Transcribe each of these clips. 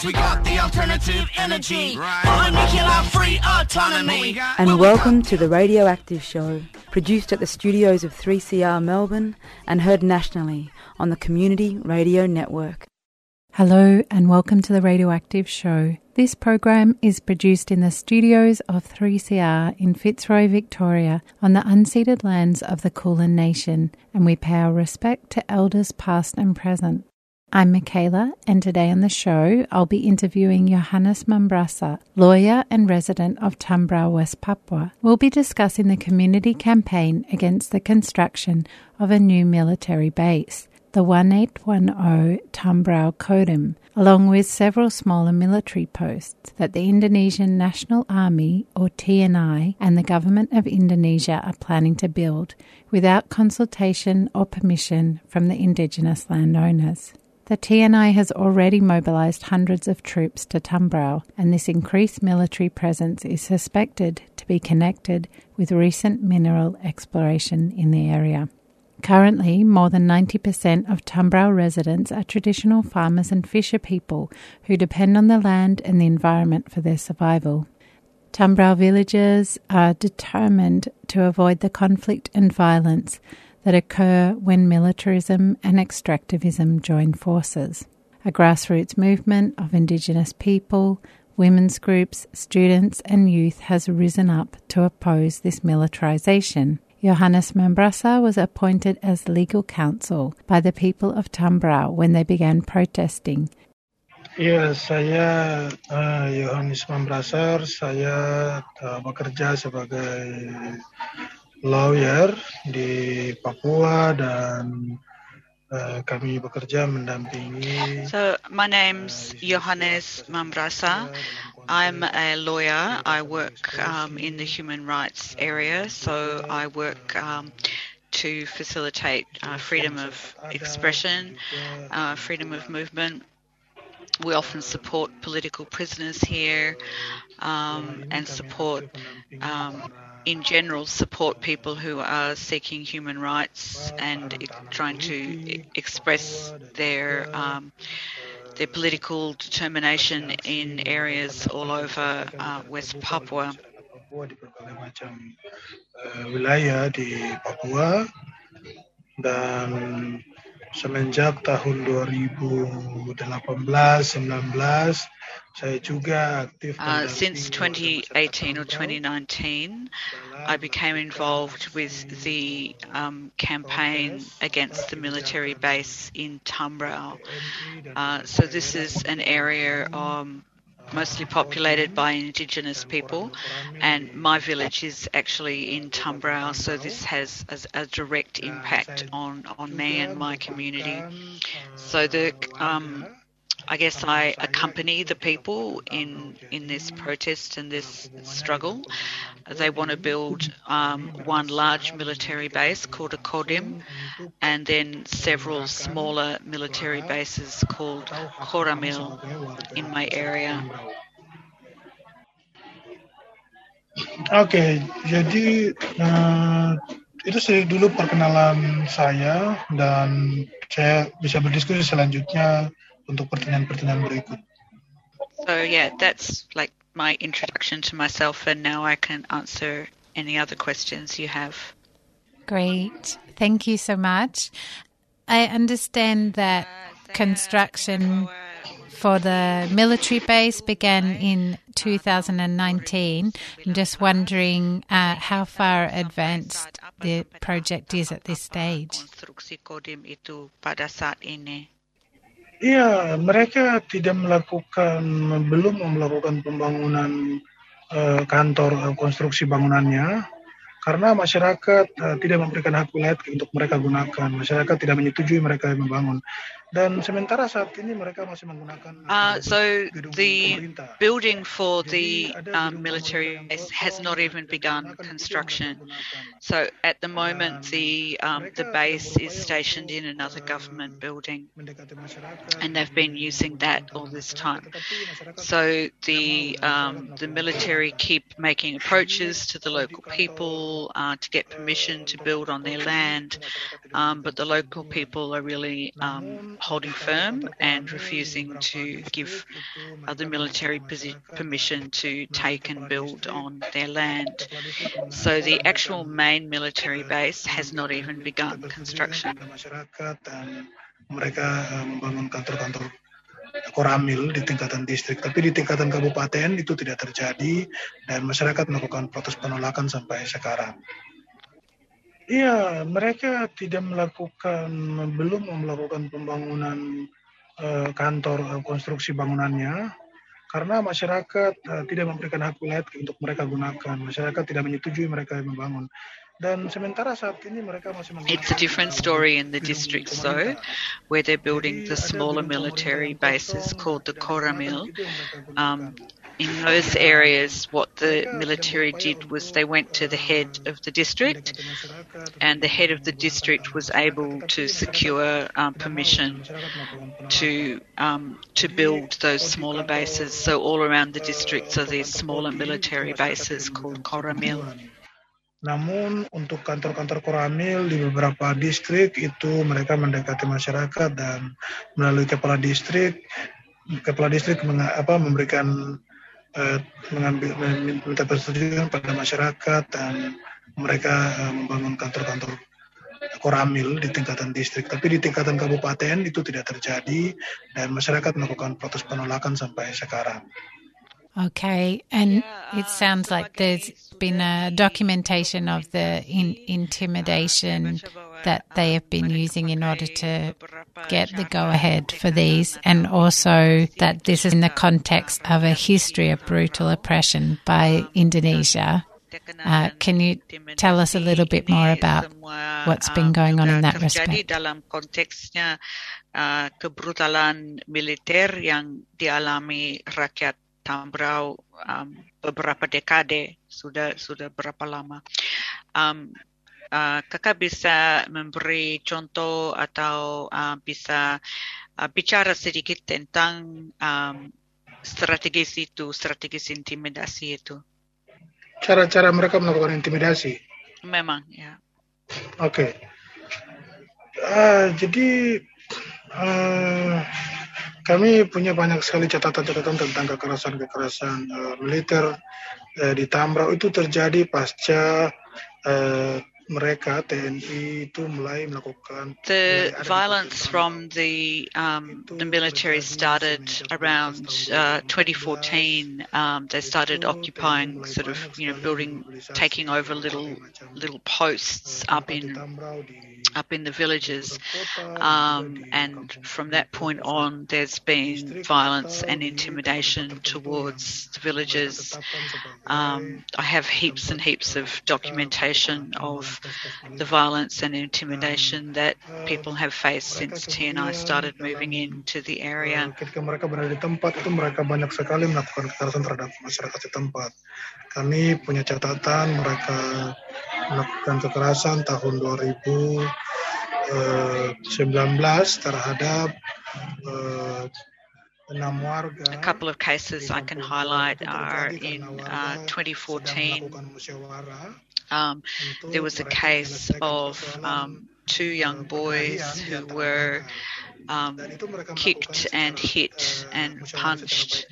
Cause we got the alternative energy. Right. Nuclear free autonomy. And welcome to the Radioactive Show, produced at the studios of 3CR Melbourne and heard nationally on the Community Radio Network. Hello and welcome to the Radioactive Show. This program is produced in the studios of 3CR in Fitzroy, Victoria, on the unceded lands of the Kulin Nation, and we pay our respect to elders past and present. I'm Michaela, and today on the show, I'll be interviewing Johannes Mambrasar, lawyer and resident of Tambrauw, West Papua. We'll be discussing the community campaign against the construction of a new military base, the 1810 Tambrauw Kodim, along with several smaller military posts that the Indonesian National Army, or TNI, and the Government of Indonesia are planning to build without consultation or permission from the indigenous landowners. The TNI has already mobilised hundreds of troops to Tambrauw, and this increased military presence is suspected to be connected with recent mineral exploration in the area. Currently, more than 90% of Tambrauw residents are traditional farmers and fisher people who depend on the land and the environment for their survival. Tambrauw villagers are determined to avoid the conflict and violence that occur when militarism and extractivism join forces. A grassroots movement of Indigenous people, women's groups, students, and youth has risen up to oppose this militarisation. Johannes Mambrasar was appointed as legal counsel by the people of Tambrauw when they began protesting. Ya, saya uh, Yohanes Mambrasar. Saya uh, bekerja sebagai lawyer di Papua dan uh, kami bekerja mendampingi. So my name's Johannes Mambrasar. I'm a lawyer. I work um, in the human rights area, so I work. Um, to facilitate uh, freedom of expression, uh, freedom of movement. We often support political prisoners here um, and support um, in general support people who are seeking human rights and trying to express their um, their political determination in areas all over uh, West Papua. Papua dan semenjak tahun 2018 19 Uh, since 2018 or 2019, I became involved with the um, campaign against the military base in Tambrauw. Uh, so this is an area um, mostly populated by indigenous people. And my village is actually in Tambrauw so this has a, a direct impact on, on me and my community. So the um, I guess I accompany the people in in this protest and this struggle. They want to build um, one large military base called a Kodim, and then several smaller military bases called Koramil in my area. Okay, jadi uh, itu sih dulu perkenalan saya dan saya bisa berdiskusi selanjutnya untuk pertanyaan-pertanyaan berikut. So yeah, that's like my introduction to myself, and now I can answer any other questions you have. Great, thank you so much. I understand that construction for the military base began in 2019. I'm just wondering uh, how far advanced the project is at this stage. Iya, mereka tidak melakukan belum melakukan pembangunan uh, kantor uh, konstruksi bangunannya karena masyarakat uh, tidak memberikan hak wilayah untuk mereka gunakan. Masyarakat tidak menyetujui mereka membangun. Dan sementara saat ini mereka masih menggunakan uh, so the building for the um, military base has not even begun construction. So at the moment the um, the base is stationed in another government building, and they've been using that all this time. So the um, the military keep making approaches to the local people uh, to get permission to build on their land, um, but the local people are really um, holding firm and refusing to give uh, the military permission to take and build on their land. So the actual main military base has not even begun construction. Mereka membangun kantor-kantor koramil di tingkatan distrik, tapi di tingkatan kabupaten itu tidak terjadi dan masyarakat melakukan protes penolakan sampai sekarang. Iya, mereka tidak melakukan, belum melakukan pembangunan uh, kantor uh, konstruksi bangunannya karena masyarakat uh, tidak memberikan hak wilayah untuk mereka gunakan. Masyarakat tidak menyetujui mereka membangun. Dan sementara saat ini mereka masih It's a different story in the districts though, where they're building the smaller military bases called the Koramil. Um, in those areas, what the military did was they went to the head of the district, and the head of the district was able to secure um, permission to um, to build those smaller bases. So all around the districts are these smaller military bases called Koramil. Namun untuk kantor-kantor Koramil di beberapa distrik itu mereka mendekati masyarakat dan melalui kepala distrik kepala distrik meng, apa, memberikan eh, mengambil meminta persetujuan pada masyarakat dan mereka eh, membangun kantor-kantor Koramil di tingkatan distrik, tapi di tingkatan kabupaten itu tidak terjadi dan masyarakat melakukan protes penolakan sampai sekarang. Okay, and it sounds like there's been a documentation of the in, intimidation that they have been using in order to get the go ahead for these, and also that this is in the context of a history of brutal oppression by Indonesia. Uh, can you tell us a little bit more about what's been going on in that respect? dalam konteksnya uh, kebrutalan militer yang dialami rakyat Tambrau um, beberapa dekade sudah sudah berapa lama. Um, uh, kakak bisa memberi contoh atau uh, bisa uh, bicara sedikit tentang um, strategis itu, strategis intimidasi itu. Cara-cara mereka melakukan intimidasi. Memang, ya. Oke. Okay. Uh, jadi uh, kami punya banyak sekali catatan-catatan tentang kekerasan-kekerasan uh, militer uh, di Tambrau itu terjadi pasca uh, mereka TNI itu mulai melakukan the violence from the um, the military started around uh, 2014 um, they started occupying sort of you know building taking over little little posts up in up in the villages. Um, and from that point on, there's been violence and intimidation towards the villagers. Um, I have heaps and heaps of documentation of the violence and intimidation that people have faced since TNI started moving into the area. Kami punya catatan mereka melakukan kekerasan tahun 2019 terhadap uh, warga. A couple of cases I can highlight are in uh, 2014. Um, there was a case of um, two young boys who were um, kicked and hit and punched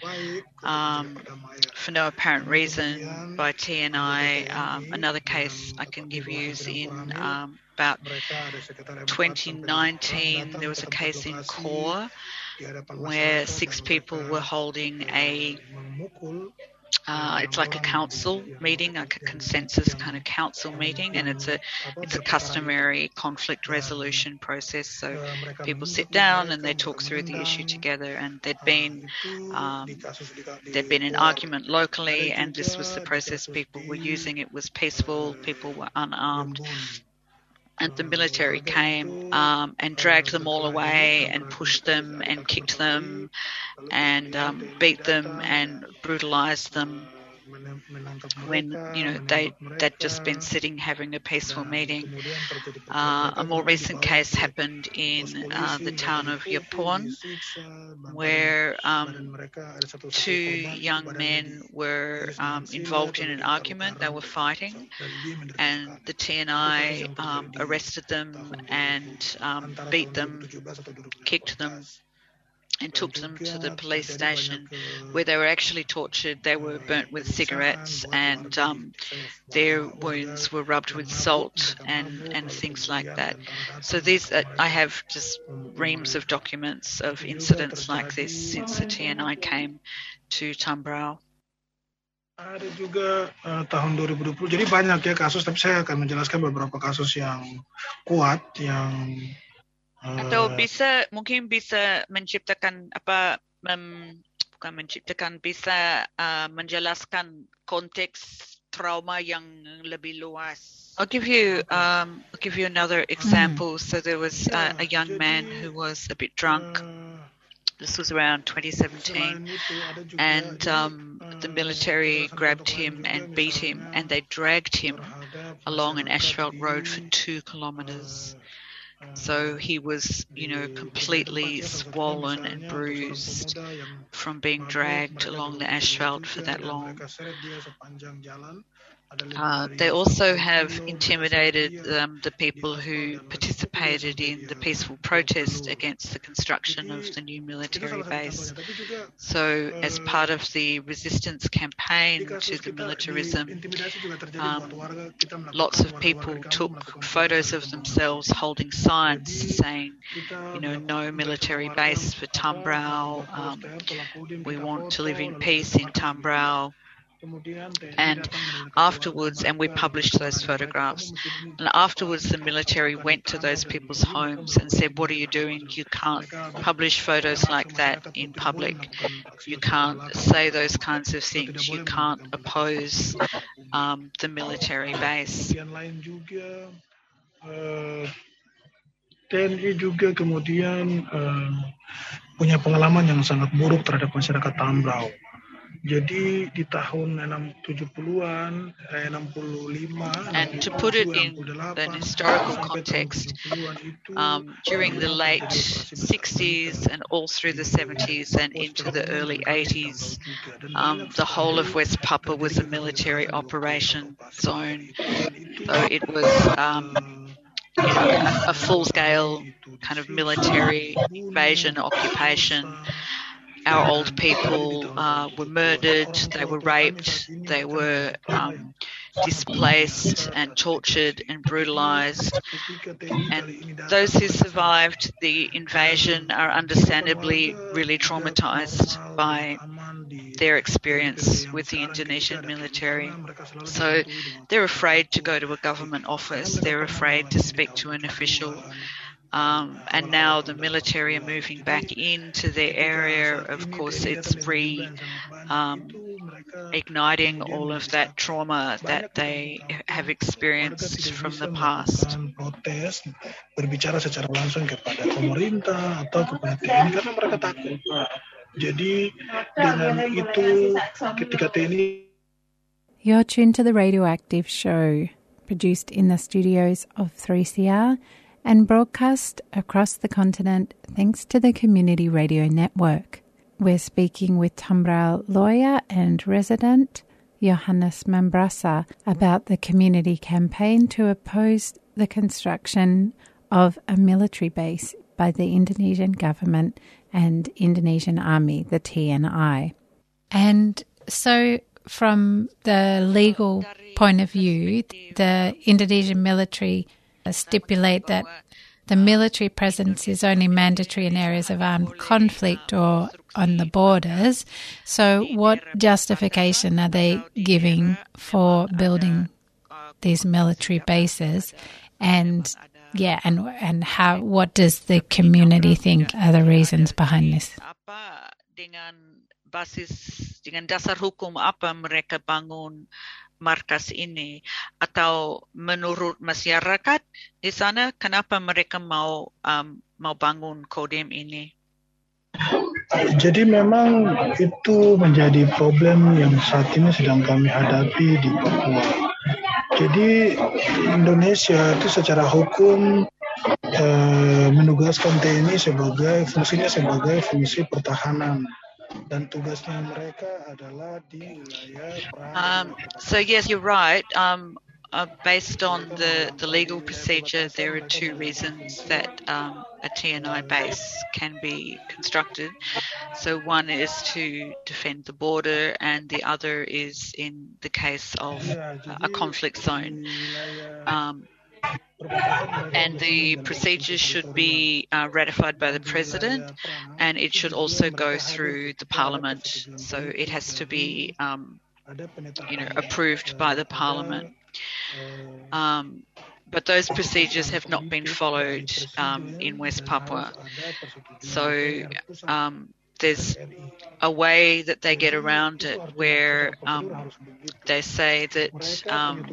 um, for no apparent reason by TNI. Um, another case I can give you is in um, about 2019, there was a case in Core where six people were holding a uh, it's like a council meeting, like a consensus kind of council meeting, and it's a it's a customary conflict resolution process. So people sit down and they talk through the issue together. And there'd been um, there'd been an argument locally, and this was the process people were using. It was peaceful. People were unarmed and the military came um, and dragged them all away and pushed them and kicked them and um, beat them and brutalized them when you know they they'd just been sitting having a peaceful meeting. Uh, a more recent case happened in uh, the town of Yapon, where um, two young men were um, involved in an argument. They were fighting, and the TNI um, arrested them and um, beat them, kicked them and took them to the police station where they were actually tortured. They were burnt with cigarettes and um, their wounds were rubbed with salt and, and things like that. So these, uh, I have just reams of documents of incidents like this since the TNI came to Tambrauw. Ada juga uh, tahun 2020. Jadi banyak ya kasus, tapi saya akan menjelaskan beberapa kasus yang kuat yang Atau bisa mungkin bisa menciptakan apa mem, bukan menciptakan bisa uh, menjelaskan konteks trauma yang lebih luas. I'll give you um, I'll give you another example. So there was uh, a young man who was a bit drunk. This was around 2017, and um, the military grabbed him and beat him, and they dragged him along an asphalt road for two kilometers. So he was, you know, completely swollen and bruised from being dragged along the asphalt for that long. Uh, they also have intimidated um, the people who participated in the peaceful protest against the construction of the new military base. So, as part of the resistance campaign to the militarism, um, lots of people took photos of themselves holding signs saying, you know, no military base for Tambrauw, um, we want to live in peace in Tambrauw. And afterwards, and we published those photographs. And afterwards, the military went to those people's homes and said, What are you doing? You can't publish photos like that in public. You can't say those kinds of things. You can't oppose um, the military base. TNI juga kemudian uh, punya pengalaman yang sangat buruk terhadap masyarakat Tambrauw. Jadi di tahun 70-an, eh, 65. And to put it in an historical context, um, during the late 60s and all through the 70s and into the early 80s, um, the whole of West Papua was a military operation zone. So it was um, you know, a, a full-scale kind of military invasion, occupation our old people uh, were murdered, they were raped, they were um, displaced and tortured and brutalized. And those who survived the invasion are understandably really traumatized by their experience with the Indonesian military. So they're afraid to go to a government office, they're afraid to speak to an official. Um, and now the military are moving back into their area. Of course, it's re um, igniting all of that trauma that they have experienced from the past. berbicara secara langsung kepada pemerintah atau kepada TNI karena mereka takut. Jadi dengan itu ketika TNI You're tuned to the Radioactive Show, produced in the studios of 3CR and broadcast across the continent thanks to the Community Radio Network. We're speaking with Tambrauw lawyer and resident Johannes Mambrasar about the community campaign to oppose the construction of a military base by the Indonesian government and Indonesian Army, the TNI. And so, from the legal point of view, the Indonesian military Uh, stipulate that the military presence is only mandatory in areas of armed conflict or on the borders. So, what justification are they giving for building these military bases? And yeah, and and how? What does the community think are the reasons behind this? basis dengan dasar hukum apa mereka bangun markas ini atau menurut masyarakat di sana kenapa mereka mau um, mau bangun Kodim ini? Jadi memang itu menjadi problem yang saat ini sedang kami hadapi di Papua. Jadi Indonesia itu secara hukum eh, menugaskan TNI sebagai fungsinya sebagai fungsi pertahanan dan tugasnya mereka adalah di wilayah. Um, so yes, you're right. Um, uh, based on the, the legal procedure, there are two reasons that um, a TNI base can be constructed. So one is to defend the border, and the other is in the case of a conflict zone. Um, and the procedures should be uh, ratified by the president, and it should also go through the parliament. So it has to be um, you know, approved by the parliament. Um, but those procedures have not been followed um, in West Papua. So um, there's a way that they get around it where um, they say that um,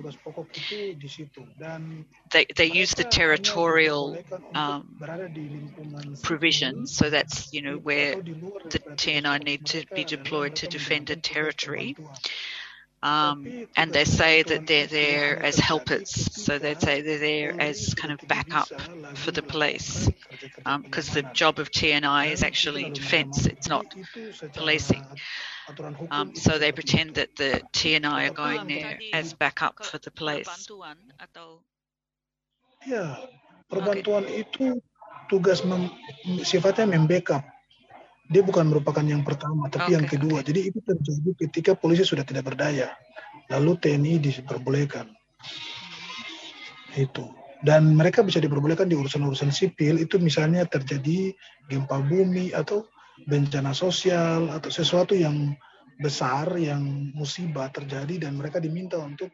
they, they use the territorial um, provisions. So that's, you know, where the TNI need to be deployed to defend a territory. Perbantuan. Um, and they say that they're there as helpers. So they ketika say they're there as kind of backup for the police. melakukan kerja-kerja Because the job of TNI is actually defense, it's not Agung itu secara policing. Um, so they pretend that the TNI are going there as backup for the police. Ya, perbantuan itu tugas mem- sifatnya membackup. Dia bukan merupakan yang pertama, tapi yang Oke, kedua. Jadi itu terjadi ketika polisi sudah tidak berdaya. Lalu TNI diperbolehkan. Itu. Dan mereka bisa diperbolehkan di urusan-urusan sipil itu misalnya terjadi gempa bumi atau bencana sosial atau sesuatu yang besar yang musibah terjadi dan mereka diminta untuk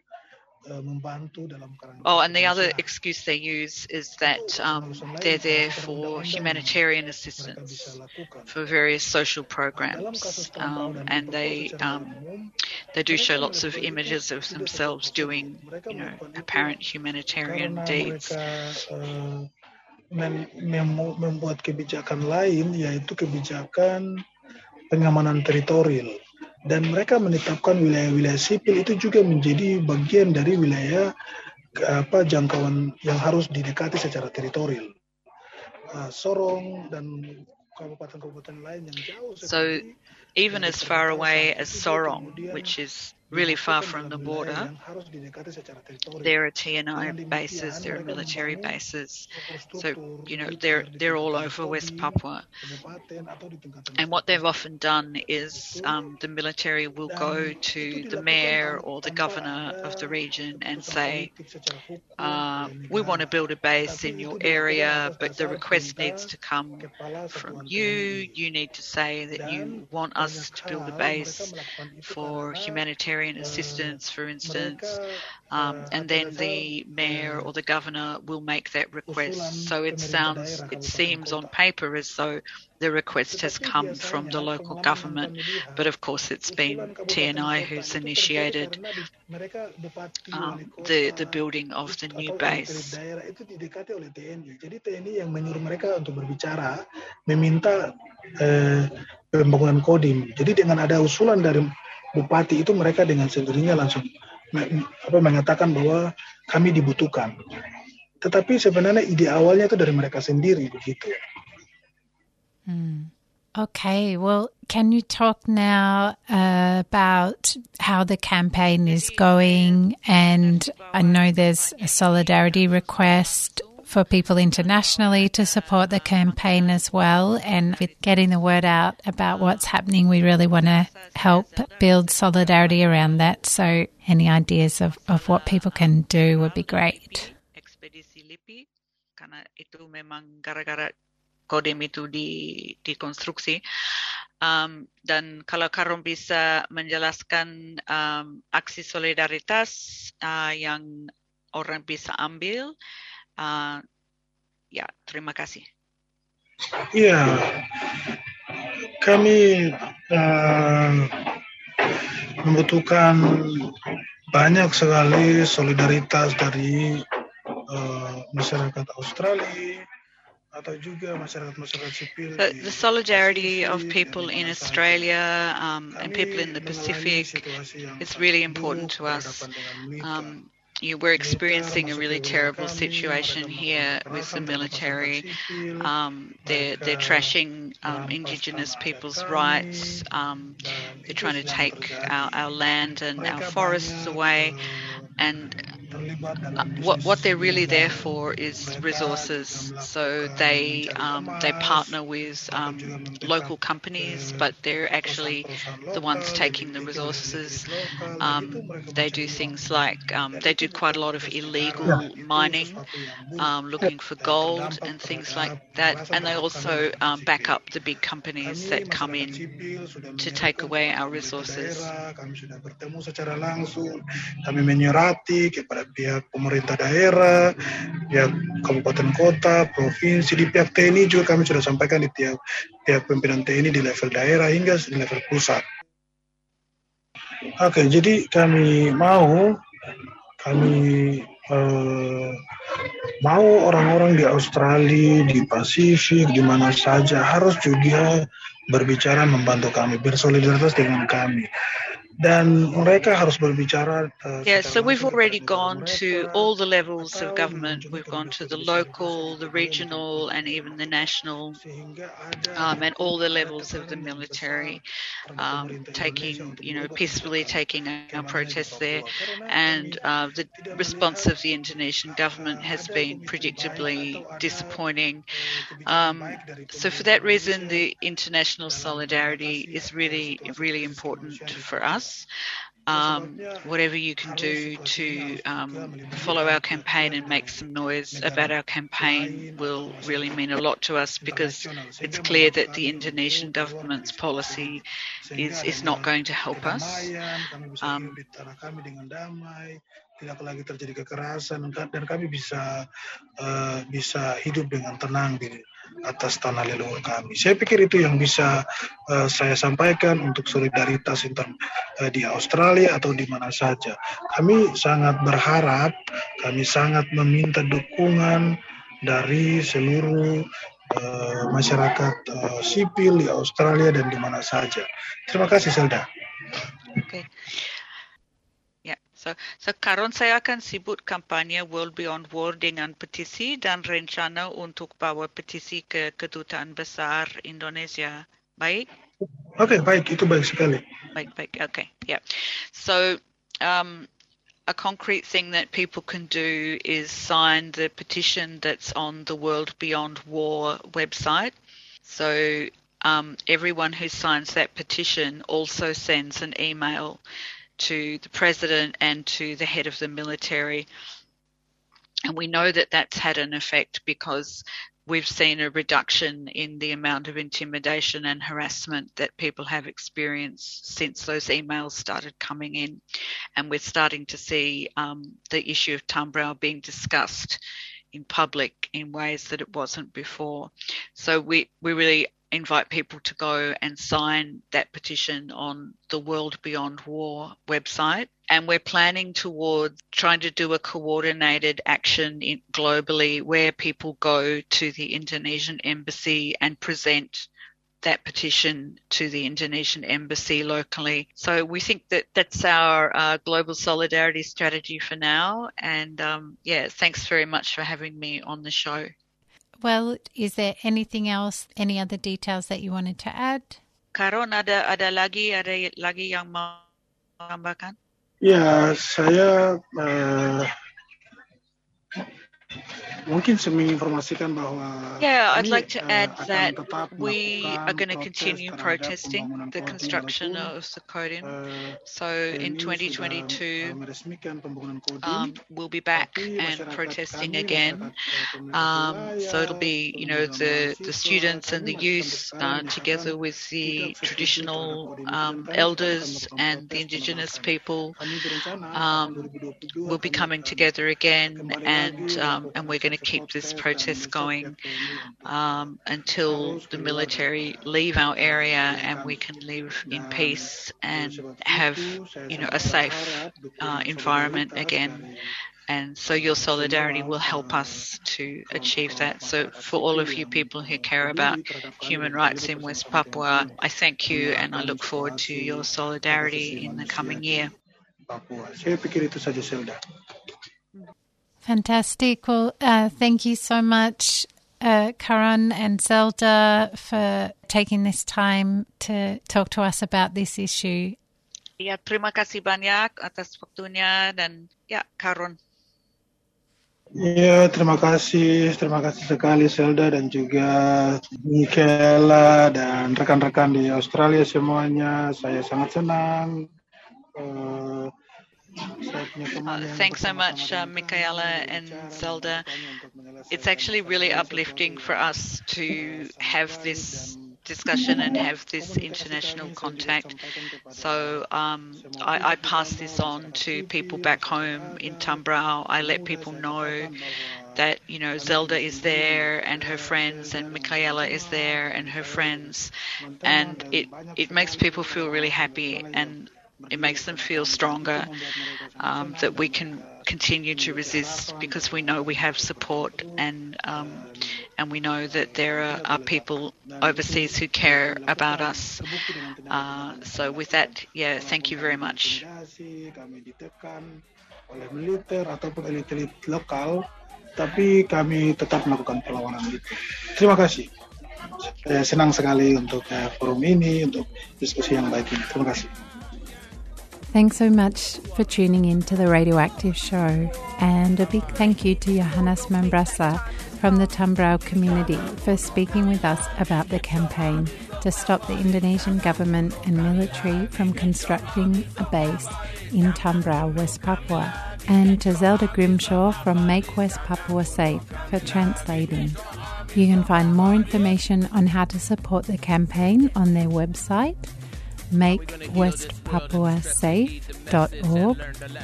eh, membantu dalam kerangka Oh, and the other excuse they use is that um, they're there for humanitarian assistance for various social programs, um, and they um, they do show lots of images of themselves doing, you know, apparent humanitarian deeds. mem- mem- membuat kebijakan lain yaitu kebijakan pengamanan teritorial dan mereka menetapkan wilayah-wilayah sipil itu juga menjadi bagian dari wilayah apa jangkauan yang harus didekati secara teritorial. Ah, Sorong dan kabupaten-kabupaten lain yang jauh So even as far away as Sorong, which is really far from the border, yang harus didekati secara teritorial. there are TNI bases, there are military bases. So, you know, they're they're all over West Papua. kabupaten, atau di tingkatan And what they've often done is um, the military will go to the mayor or the governor of the region and say, politik secara hukum oleh we want to build a base in your area, but the request needs to come from you. You need to say that you want us to build a base for karena humanitarian eh, assistance, for instance. Um, eh, and then the mayor eh, or the governor will make that request. So it sounds, it seems on paper as though the request has come from the local government, but of course it's been TNI who's initiated karena di- mereka bupati, wali um, the the building of the new base. daerah itu didekati oleh TNI. Jadi TNI yang menyuruh mereka untuk berbicara, meminta eh, pembangunan kodim. Jadi dengan ada usulan dari bupati itu mereka dengan sendirinya langsung apa mengatakan bahwa kami dibutuhkan. Tetapi sebenarnya ide awalnya itu dari mereka sendiri begitu. Okay, well, can you talk now uh, about how the campaign is going? And I know there's a solidarity request for people internationally to support the campaign as well. And with getting the word out about what's happening, we really want to help build solidarity around that. So, any ideas of, of what people can do would be great. Um, dan kalau bisa menjelaskan um, aksi solidaritas uh, yang orang bisa ambil, uh, ya terima kasih. Kami eh, membutuhkan banyak sekali solidaritas dari eh, masyarakat Australia, atau juga masyarakat-masyarakat sipil The, the solidarity of people in. Australia um, and people in the Pacific is really important to us. berhadapan dengan militer. Um, you were experiencing a really terrible situation here with the military. Um, they're they're trashing um, Indigenous people's rights. Um, they're trying to take our, our land and our forests away. And terlibat what what they're really there for is resources. So they um, they partner with um, local companies, but they're actually the ones taking the resources. Um, they do things like um, they do quite a lot of illegal mining, um, looking for gold and things like that. And they also um, back up the big companies that come in to take away our resources. Pihak pemerintah daerah, pihak kabupaten kota, provinsi, di pihak TNI juga kami sudah sampaikan di tiap pihak pimpinan TNI di level daerah hingga di level pusat. Oke, jadi kami mau kami eh, mau orang-orang di Australia, di Pasifik, di mana saja harus juga berbicara membantu kami, bersolidaritas dengan kami. Dan mereka harus berbicara eh, Yeah, so we've already gone to all the levels of government. We've gone to the local, the regional, and even the national, um, and all the levels of the military, um, taking, you know, peacefully taking our protests there. And uh, the response of the Indonesian government uh, has been predictably disappointing. eh, Um, so for that reason, the international solidarity is really, really important for Papua. Us. Um, whatever you can do to um, follow our campaign and make some noise about our campaign will really mean a lot to us because it's clear that the Indonesian government's policy is, is not going to help us. Um, atas tanah leluhur kami. Saya pikir itu yang bisa eh, saya sampaikan untuk solidaritas inter, eh, di Australia atau di mana saja. Kami sangat berharap, kami sangat meminta dukungan dari seluruh eh, masyarakat eh, sipil di Australia dan di mana saja. Terima kasih, Selda. Okay. So, so karon saya akan sebut kampanye World Beyond War dengan petisi dan rencana untuk bawa petisi ke Kedutaan Besar Indonesia. Baik? Okay, baik, itu baik sekali. Baik, baik. Okay, yeah. So, um, a concrete thing that people can do is sign the petition that's on the World Beyond War website. So, um, everyone who signs that petition also sends an email to the president and to the head of the military. And we know that that's had an effect because we've seen a reduction in the amount of intimidation and harassment that people have experienced since those emails started coming in. And we're starting to see um, the issue of Tambrauw being discussed in public in ways that it wasn't before. So we, we really invite people to go and sign that petition on the World Beyond War website. And we're planning towards trying to do a coordinated action globally where people go to the Indonesian embassy and present that petition to the Indonesian embassy locally. So we think that that's our uh, global solidarity strategy for now. And um, yeah, thanks very much for having me on the show. Well, is there anything else, any other details that you wanted to add? Karon ada ada lagi ada lagi yang mau tambahkan? Ya, saya uh, mungkin menginformasikan bahwa Yeah, I'd like to uh, add that we are going to continue protesting the construction of the Kodim. uh, So in uh, 2022, meresmikan pembangunan Kodim, um, we'll be back and protesting again. Um, so it'll be, you know, the, the students and the youth uh, together with the tidak setuju terhadap traditional um, dan kami akan elders and the indigenous people um, will be coming together again and um, and we're going to keep this protest going um, until the military leave our area and we can live in peace and have you know a safe uh, environment again And so your solidarity will help us to achieve that. So for all of you people who care about human rights in West Papua, I thank you and I look forward to your solidarity in the coming year. Papua. Saya pikir itu saja Zelda. Fantastic. Well, uh, thank you so much, uh, Karan and Zelda, for taking this time to talk to us about this issue. Ya, terima kasih banyak atas waktunya dan ya, Karun. Ya, terima kasih, terima kasih sekali Zelda dan juga Michaela dan rekan-rekan di Australia semuanya. Saya sangat senang. Eh, saya punya teman Uh, thanks so much, uh, Michaela and Zelda. It's actually really uplifting for us to have this discussion and have this international contact. So um, I, I pass this on to people back home in Tambrauw. I let people know that you know Zelda is there and her friends, and Michaela is there and her friends, and it it makes people feel really happy and it makes them feel stronger um, that we can continue to resist because we know we have support and um, and we know that there are, are people overseas who care about us. Uh, so with that, yeah, thank you very much. Oleh militer ataupun elit-elit lokal, tapi kami tetap melakukan perlawanan itu. Terima kasih. Saya senang sekali untuk eh, forum ini, untuk diskusi yang baik ini. Terima kasih. Thanks so much for tuning in to the Radioactive Show, and a big thank you to Johannes Mambrasar from the Tambrauw community for speaking with us about the campaign to stop the Indonesian government and military from constructing a base in Tambrauw, West Papua, and to Zelda Grimshaw from Make West Papua Safe for translating. You can find more information on how to support the campaign on their website makewestpapuasafe.org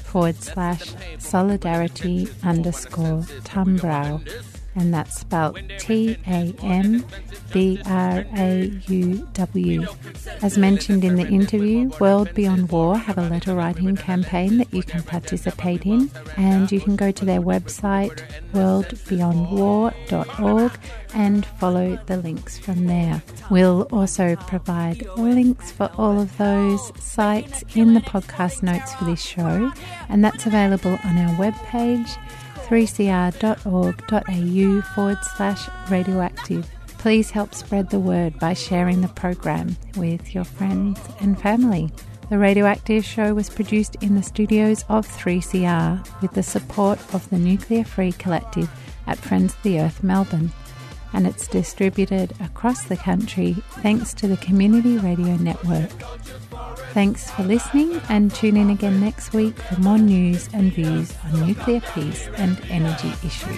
forward slash solidarity underscore Tambrauw. And that's spelled T A M B R A U W. As mentioned in the interview, World Beyond War have a letter writing campaign that you can participate in, and you can go to their website, worldbeyondwar.org, and follow the links from there. We'll also provide links for all of those sites in the podcast notes for this show, and that's available on our webpage 3cr.org.au forward slash radioactive. Please help spread the word by sharing the program with your friends and family. The Radioactive Show was produced in the studios of 3CR with the support of the Nuclear Free Collective at Friends of the Earth Melbourne. And it's distributed across the country thanks to the Community Radio Network. Thanks for listening and tune in again next week for more news and views on nuclear peace and energy issues.